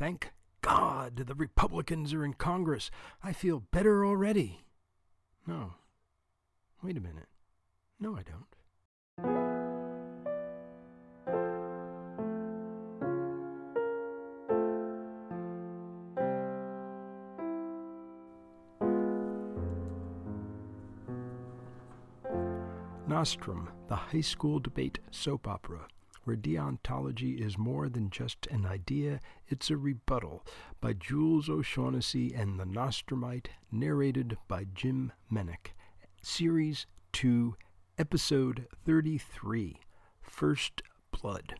Thank God the Republicans are in Congress. I feel better already. No. Wait a minute. No, I don't. Nostrum, the high school debate soap opera, where deontology is more than just an idea, it's a rebuttal, by Jules O'Shaughnessy and the Nostrumite, narrated by Jim Menick. Series 2, Episode 33 First Blood.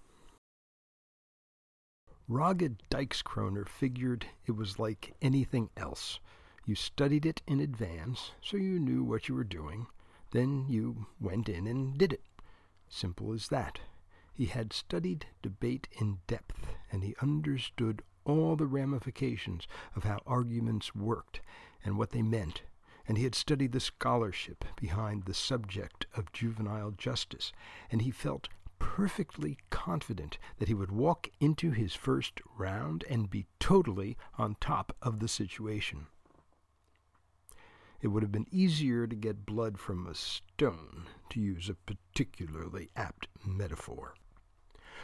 Raga Dykskroner figured it was like anything else. You studied it in advance, so you knew what you were doing. Then you went in and did it. Simple as that. He had studied debate in depth, and he understood all the ramifications of how arguments worked and what they meant, and he had studied the scholarship behind the subject of juvenile justice, and he felt perfectly confident that he would walk into his first round and be totally on top of the situation. It would have been easier to get blood from a stone, to use a particularly apt metaphor.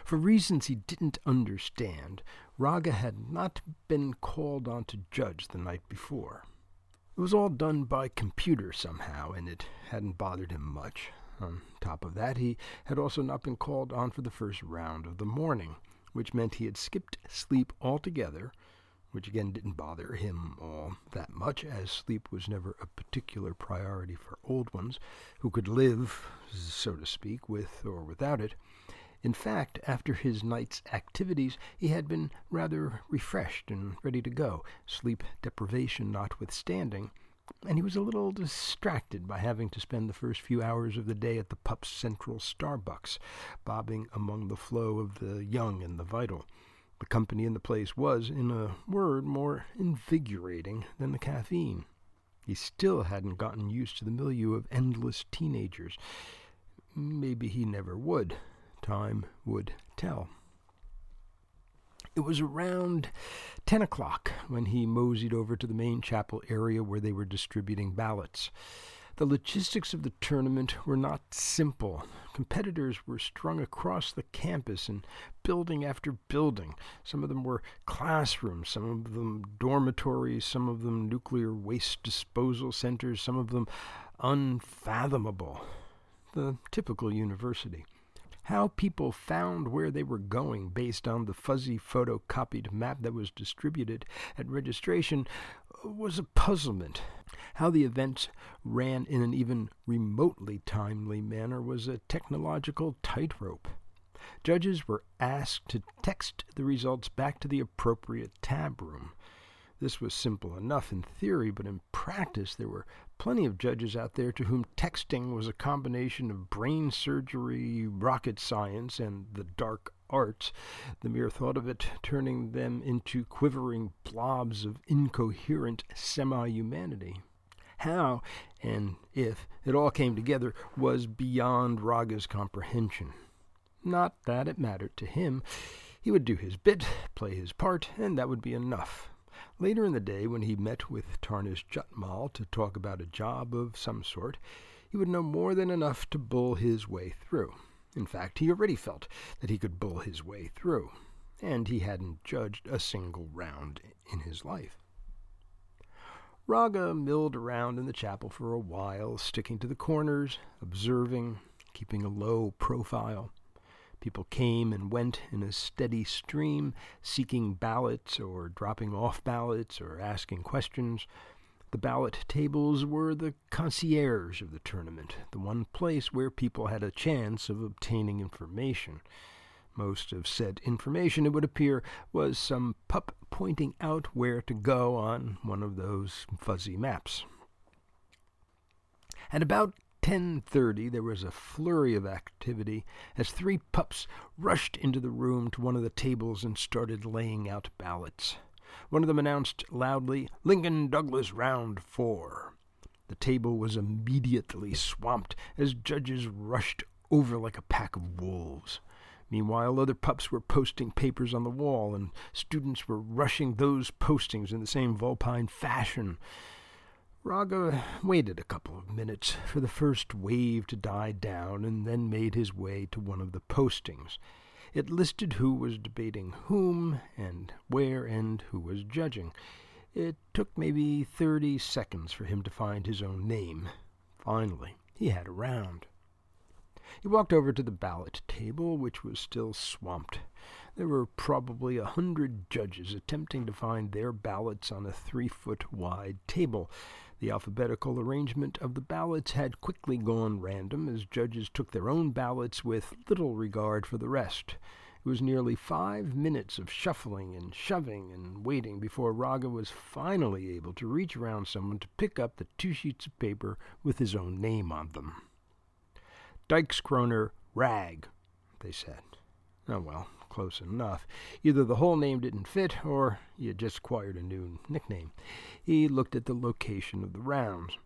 For reasons he didn't understand, Raga had not been called on to judge the night before. It was all done by computer somehow, and it hadn't bothered him much. On top of that, he had also not been called on for the first round of the morning, which meant he had skipped sleep altogether which again didn't bother him all that much, as sleep was never a particular priority for old ones who could live, so to speak, with or without it. In fact, after his night's activities, he had been rather refreshed and ready to go, sleep deprivation notwithstanding, and he was a little distracted by having to spend the first few hours of the day at the pup's central Starbucks, bobbing among the flow of the young and the vital. The company in the place was, in a word, more invigorating than the caffeine. He still hadn't gotten used to the milieu of endless teenagers. Maybe he never would. Time would tell. It was around ten o'clock when he moseyed over to the main chapel area where they were distributing ballots. The logistics of the tournament were not simple. Competitors were strung across the campus in building after building. Some of them were classrooms, some of them dormitories, some of them nuclear waste disposal centers, some of them unfathomable. The typical university. How people found where they were going based on the fuzzy photocopied map that was distributed at registration was a puzzlement. How the events ran in an even remotely timely manner was a technological tightrope. Judges were asked to text the results back to the appropriate tab room. This was simple enough in theory, but in practice there were plenty of judges out there to whom texting was a combination of brain surgery, rocket science, and the dark arts, the mere thought of it turning them into quivering blobs of incoherent semi humanity. How and if it all came together was beyond Raga's comprehension. Not that it mattered to him. He would do his bit, play his part, and that would be enough. Later in the day, when he met with Tarnish Jutmal to talk about a job of some sort, he would know more than enough to bull his way through. In fact, he already felt that he could bull his way through, and he hadn't judged a single round in his life. Raga milled around in the chapel for a while, sticking to the corners, observing, keeping a low profile. People came and went in a steady stream, seeking ballots or dropping off ballots or asking questions. The ballot tables were the concierge of the tournament, the one place where people had a chance of obtaining information. Most of said information, it would appear, was some pup pointing out where to go on one of those fuzzy maps. At about 10:30 there was a flurry of activity as three pups rushed into the room to one of the tables and started laying out ballots. One of them announced loudly, Lincoln Douglas round four. The table was immediately swamped as judges rushed over like a pack of wolves. Meanwhile, other pups were posting papers on the wall, and students were rushing those postings in the same vulpine fashion. Raga waited a couple of minutes for the first wave to die down and then made his way to one of the postings. It listed who was debating whom and where and who was judging. It took maybe thirty seconds for him to find his own name. Finally, he had a round. He walked over to the ballot table, which was still swamped. There were probably a hundred judges attempting to find their ballots on a three foot wide table. The alphabetical arrangement of the ballots had quickly gone random as judges took their own ballots with little regard for the rest. It was nearly five minutes of shuffling and shoving and waiting before Raga was finally able to reach around someone to pick up the two sheets of paper with his own name on them. Dykes Kroner Rag, they said. Oh well, close enough. Either the whole name didn't fit, or he had just acquired a new nickname. He looked at the location of the rounds.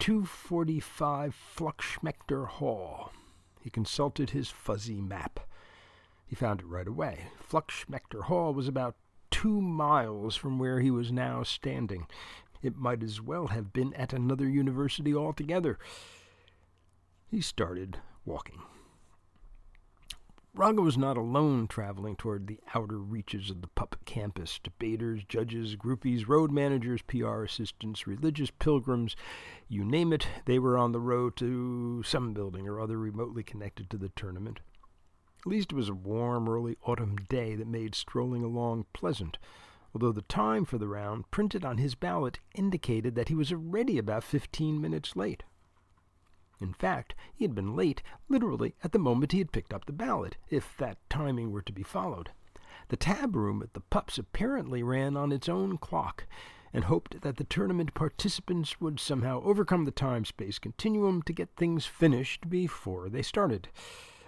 245 Fluckschmechter Hall. He consulted his fuzzy map. He found it right away. Fluckschmechter Hall was about two miles from where he was now standing. It might as well have been at another university altogether. He started walking. Raga was not alone traveling toward the outer reaches of the pup campus. Debaters, judges, groupies, road managers, PR assistants, religious pilgrims, you name it, they were on the road to some building or other remotely connected to the tournament. At least it was a warm, early autumn day that made strolling along pleasant, although the time for the round, printed on his ballot, indicated that he was already about fifteen minutes late. In fact, he had been late literally at the moment he had picked up the ballot, if that timing were to be followed. The tab room at the pups apparently ran on its own clock, and hoped that the tournament participants would somehow overcome the time space continuum to get things finished before they started.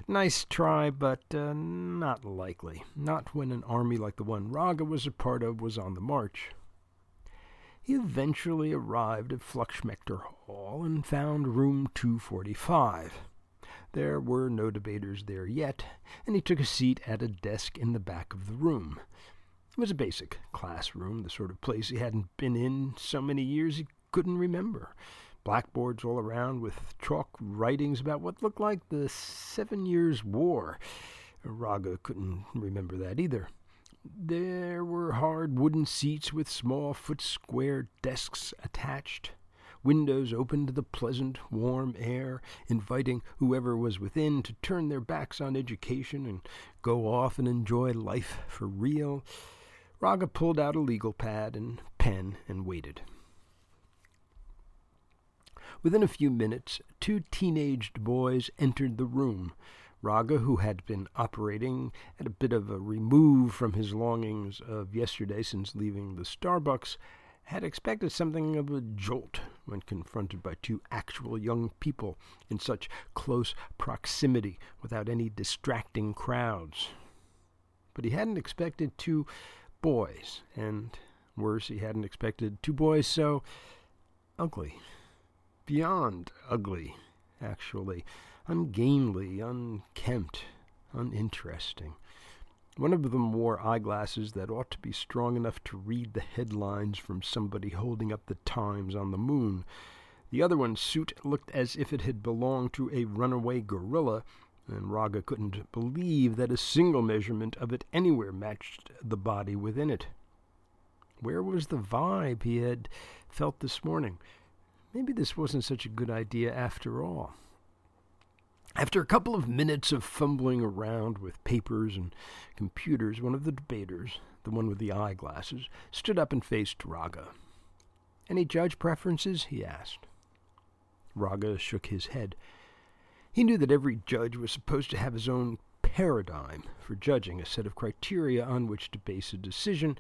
Nice try, but uh, not likely. Not when an army like the one Raga was a part of was on the march. He eventually arrived at Fluckschmechter Hall and found room 245. There were no debaters there yet, and he took a seat at a desk in the back of the room. It was a basic classroom, the sort of place he hadn't been in so many years he couldn't remember. Blackboards all around with chalk writings about what looked like the Seven Years' War. Raga couldn't remember that either. There were hard wooden seats with small foot square desks attached. Windows opened to the pleasant, warm air, inviting whoever was within to turn their backs on education and go off and enjoy life for real. Raga pulled out a legal pad and pen and waited. Within a few minutes, two teenaged boys entered the room. Raga, who had been operating at a bit of a remove from his longings of yesterday since leaving the Starbucks, had expected something of a jolt when confronted by two actual young people in such close proximity without any distracting crowds. But he hadn't expected two boys, and worse, he hadn't expected two boys so ugly. Beyond ugly, actually ungainly, unkempt, uninteresting. One of them wore eyeglasses that ought to be strong enough to read the headlines from somebody holding up the Times on the moon. The other one's suit looked as if it had belonged to a runaway gorilla, and Raga couldn't believe that a single measurement of it anywhere matched the body within it. Where was the vibe he had felt this morning? Maybe this wasn't such a good idea after all. After a couple of minutes of fumbling around with papers and computers, one of the debaters, the one with the eyeglasses, stood up and faced Raga. Any judge preferences? he asked. Raga shook his head. He knew that every judge was supposed to have his own paradigm for judging, a set of criteria on which to base a decision,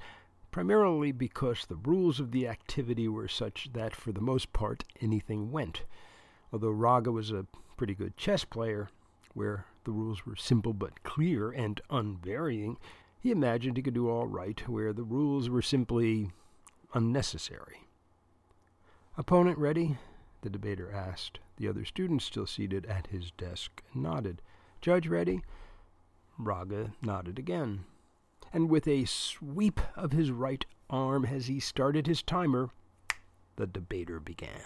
primarily because the rules of the activity were such that, for the most part, anything went. Although Raga was a pretty good chess player, where the rules were simple but clear and unvarying, he imagined he could do all right where the rules were simply unnecessary. Opponent ready? the debater asked. The other student, still seated at his desk, nodded. Judge ready? Raga nodded again, and with a sweep of his right arm as he started his timer, the debater began.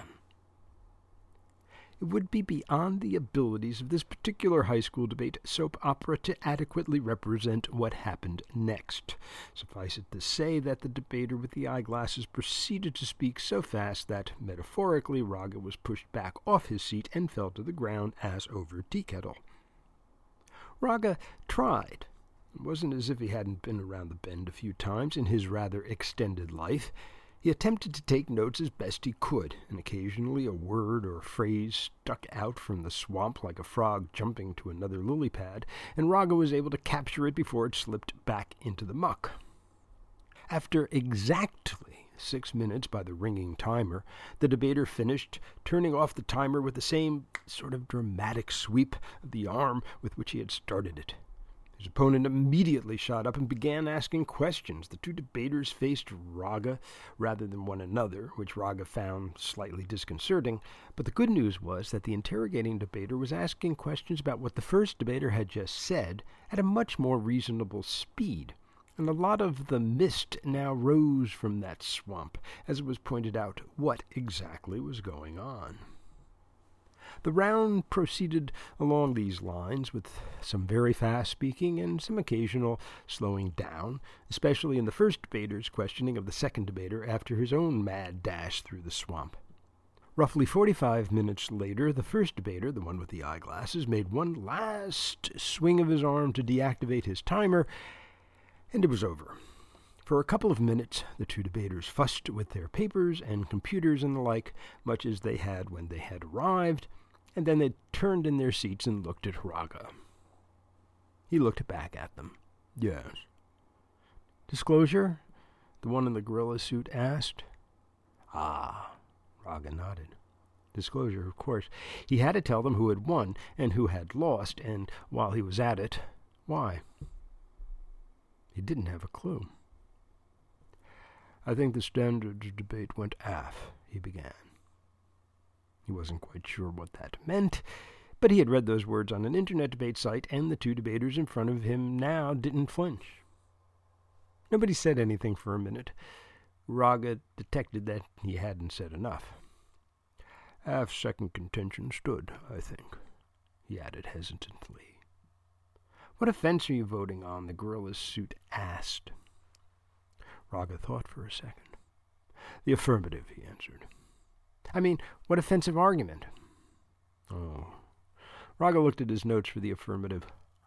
Would be beyond the abilities of this particular high school debate soap opera to adequately represent what happened next. Suffice it to say that the debater with the eyeglasses proceeded to speak so fast that, metaphorically, Raga was pushed back off his seat and fell to the ground as over tea kettle. Raga tried. It wasn't as if he hadn't been around the bend a few times in his rather extended life. He attempted to take notes as best he could, and occasionally a word or a phrase stuck out from the swamp like a frog jumping to another lily pad, and Raga was able to capture it before it slipped back into the muck. After exactly six minutes by the ringing timer, the debater finished, turning off the timer with the same sort of dramatic sweep of the arm with which he had started it. His opponent immediately shot up and began asking questions. The two debaters faced Raga rather than one another, which Raga found slightly disconcerting. But the good news was that the interrogating debater was asking questions about what the first debater had just said at a much more reasonable speed. And a lot of the mist now rose from that swamp as it was pointed out what exactly was going on. The round proceeded along these lines, with some very fast speaking and some occasional slowing down, especially in the first debater's questioning of the second debater after his own mad dash through the swamp. Roughly forty five minutes later, the first debater, the one with the eyeglasses, made one last swing of his arm to deactivate his timer, and it was over. For a couple of minutes, the two debaters fussed with their papers and computers and the like, much as they had when they had arrived and then they turned in their seats and looked at Raga. He looked back at them. Yes. Disclosure? The one in the gorilla suit asked. Ah, Raga nodded. Disclosure, of course. He had to tell them who had won and who had lost, and while he was at it, why. He didn't have a clue. I think the standards debate went aff, he began. He wasn't quite sure what that meant, but he had read those words on an internet debate site, and the two debaters in front of him now didn't flinch. Nobody said anything for a minute. Raga detected that he hadn't said enough. Half second contention stood, I think, he added hesitantly. What offense are you voting on? the gorilla's suit asked. Raga thought for a second. The affirmative, he answered. I mean, what offensive argument? Oh. Raga looked at his notes for the affirmative.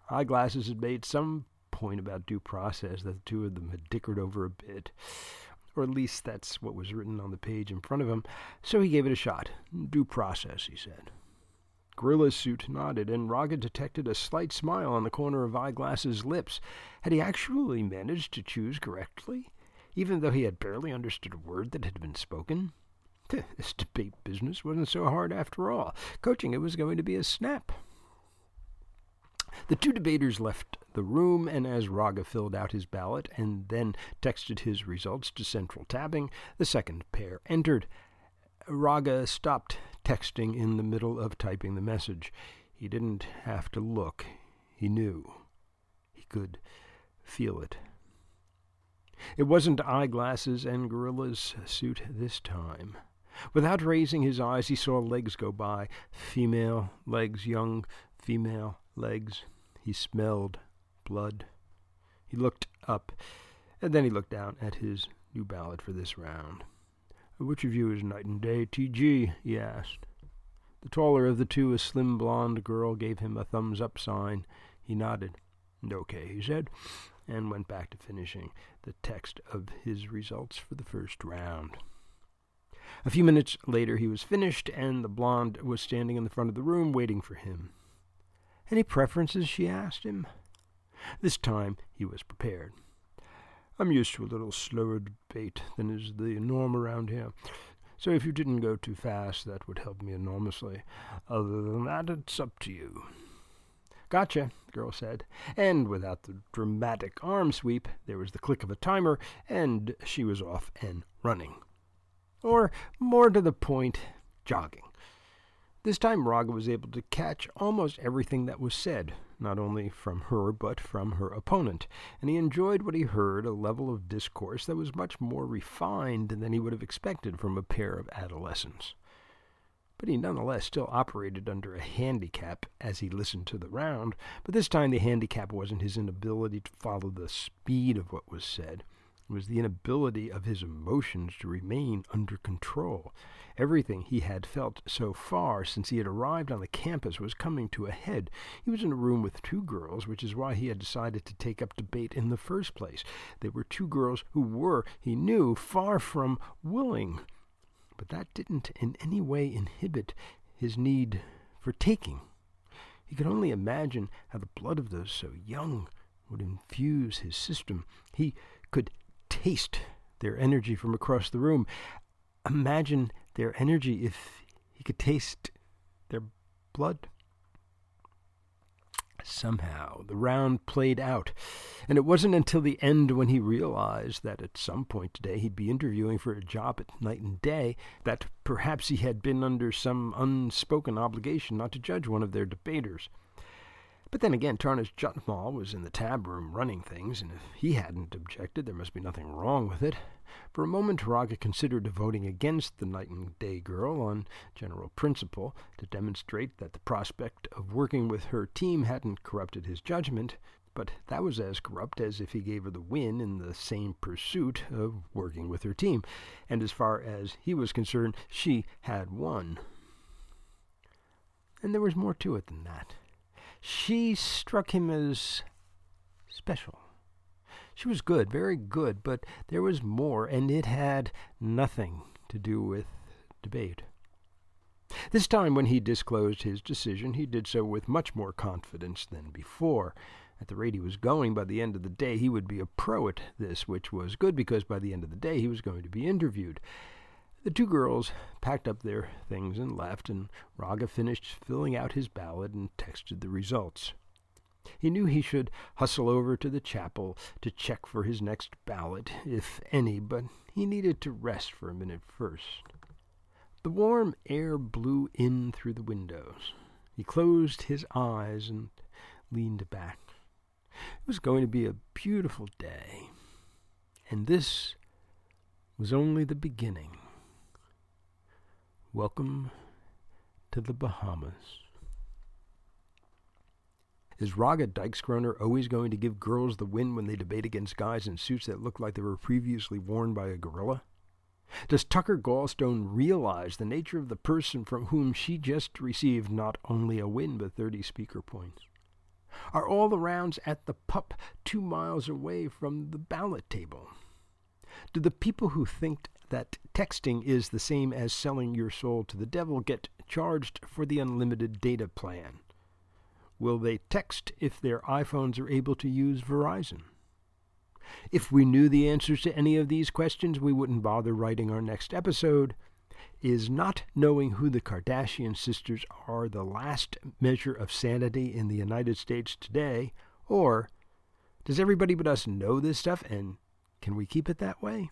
Eyeglasses had made some point about due process that the two of them had dickered over a bit. Or at least that's what was written on the page in front of him, so he gave it a shot. Due process, he said. Gorilla's suit nodded, and Raga detected a slight smile on the corner of Eyeglass's lips. Had he actually managed to choose correctly, even though he had barely understood a word that had been spoken? This debate business wasn't so hard after all. Coaching it was going to be a snap. The two debaters left the room, and as Raga filled out his ballot and then texted his results to central tabbing, the second pair entered. Raga stopped texting in the middle of typing the message. He didn't have to look. He knew. He could feel it. It wasn't eyeglasses and gorilla's suit this time. Without raising his eyes, he saw legs go by female legs, young female legs. He smelled blood. He looked up, and then he looked down at his new ballot for this round. Which of you is night and day, T.G.? he asked. The taller of the two, a slim blonde girl, gave him a thumbs up sign. He nodded. Okay, he said, and went back to finishing the text of his results for the first round. A few minutes later he was finished, and the blonde was standing in the front of the room waiting for him. Any preferences? she asked him. This time he was prepared. I'm used to a little slower debate than is the norm around here. So if you didn't go too fast, that would help me enormously. Other than that, it's up to you. Gotcha, the girl said. And without the dramatic arm sweep, there was the click of a timer, and she was off and running or more to the point, jogging. This time Raga was able to catch almost everything that was said. not only from her but from her opponent, and he enjoyed what he heard, a level of discourse that was much more refined than he would have expected from a pair of adolescents. But he nonetheless still operated under a handicap as he listened to the round, but this time the handicap wasn't his inability to follow the speed of what was said. Was the inability of his emotions to remain under control. Everything he had felt so far since he had arrived on the campus was coming to a head. He was in a room with two girls, which is why he had decided to take up debate in the first place. They were two girls who were, he knew, far from willing. But that didn't in any way inhibit his need for taking. He could only imagine how the blood of those so young would infuse his system. He could taste their energy from across the room. Imagine their energy if he could taste their blood. Somehow the round played out, and it wasn't until the end when he realized that at some point today he'd be interviewing for a job at Night and Day that perhaps he had been under some unspoken obligation not to judge one of their debaters. But then again, Tarnish Jutmal was in the tab room running things, and if he hadn't objected, there must be nothing wrong with it. For a moment, Raga considered voting against the night and day girl on general principle, to demonstrate that the prospect of working with her team hadn't corrupted his judgment, but that was as corrupt as if he gave her the win in the same pursuit of working with her team, and as far as he was concerned, she had won. And there was more to it than that she struck him as special. She was good, very good, but there was more, and it had nothing to do with debate. This time, when he disclosed his decision, he did so with much more confidence than before. At the rate he was going, by the end of the day, he would be a pro at this, which was good because by the end of the day he was going to be interviewed. The two girls packed up their things and left, and Raga finished filling out his ballot and texted the results. He knew he should hustle over to the chapel to check for his next ballot, if any, but he needed to rest for a minute first. The warm air blew in through the windows. He closed his eyes and leaned back. It was going to be a beautiful day, and this was only the beginning. Welcome to the Bahamas. Is Raga Dykeskroner always going to give girls the win when they debate against guys in suits that look like they were previously worn by a gorilla? Does Tucker Gallstone realize the nature of the person from whom she just received not only a win but 30 speaker points? Are all the rounds at the pup two miles away from the ballot table? Do the people who think that texting is the same as selling your soul to the devil get charged for the unlimited data plan? Will they text if their iPhones are able to use Verizon? If we knew the answers to any of these questions, we wouldn't bother writing our next episode. Is not knowing who the Kardashian sisters are the last measure of sanity in the United States today? Or does everybody but us know this stuff and can we keep it that way?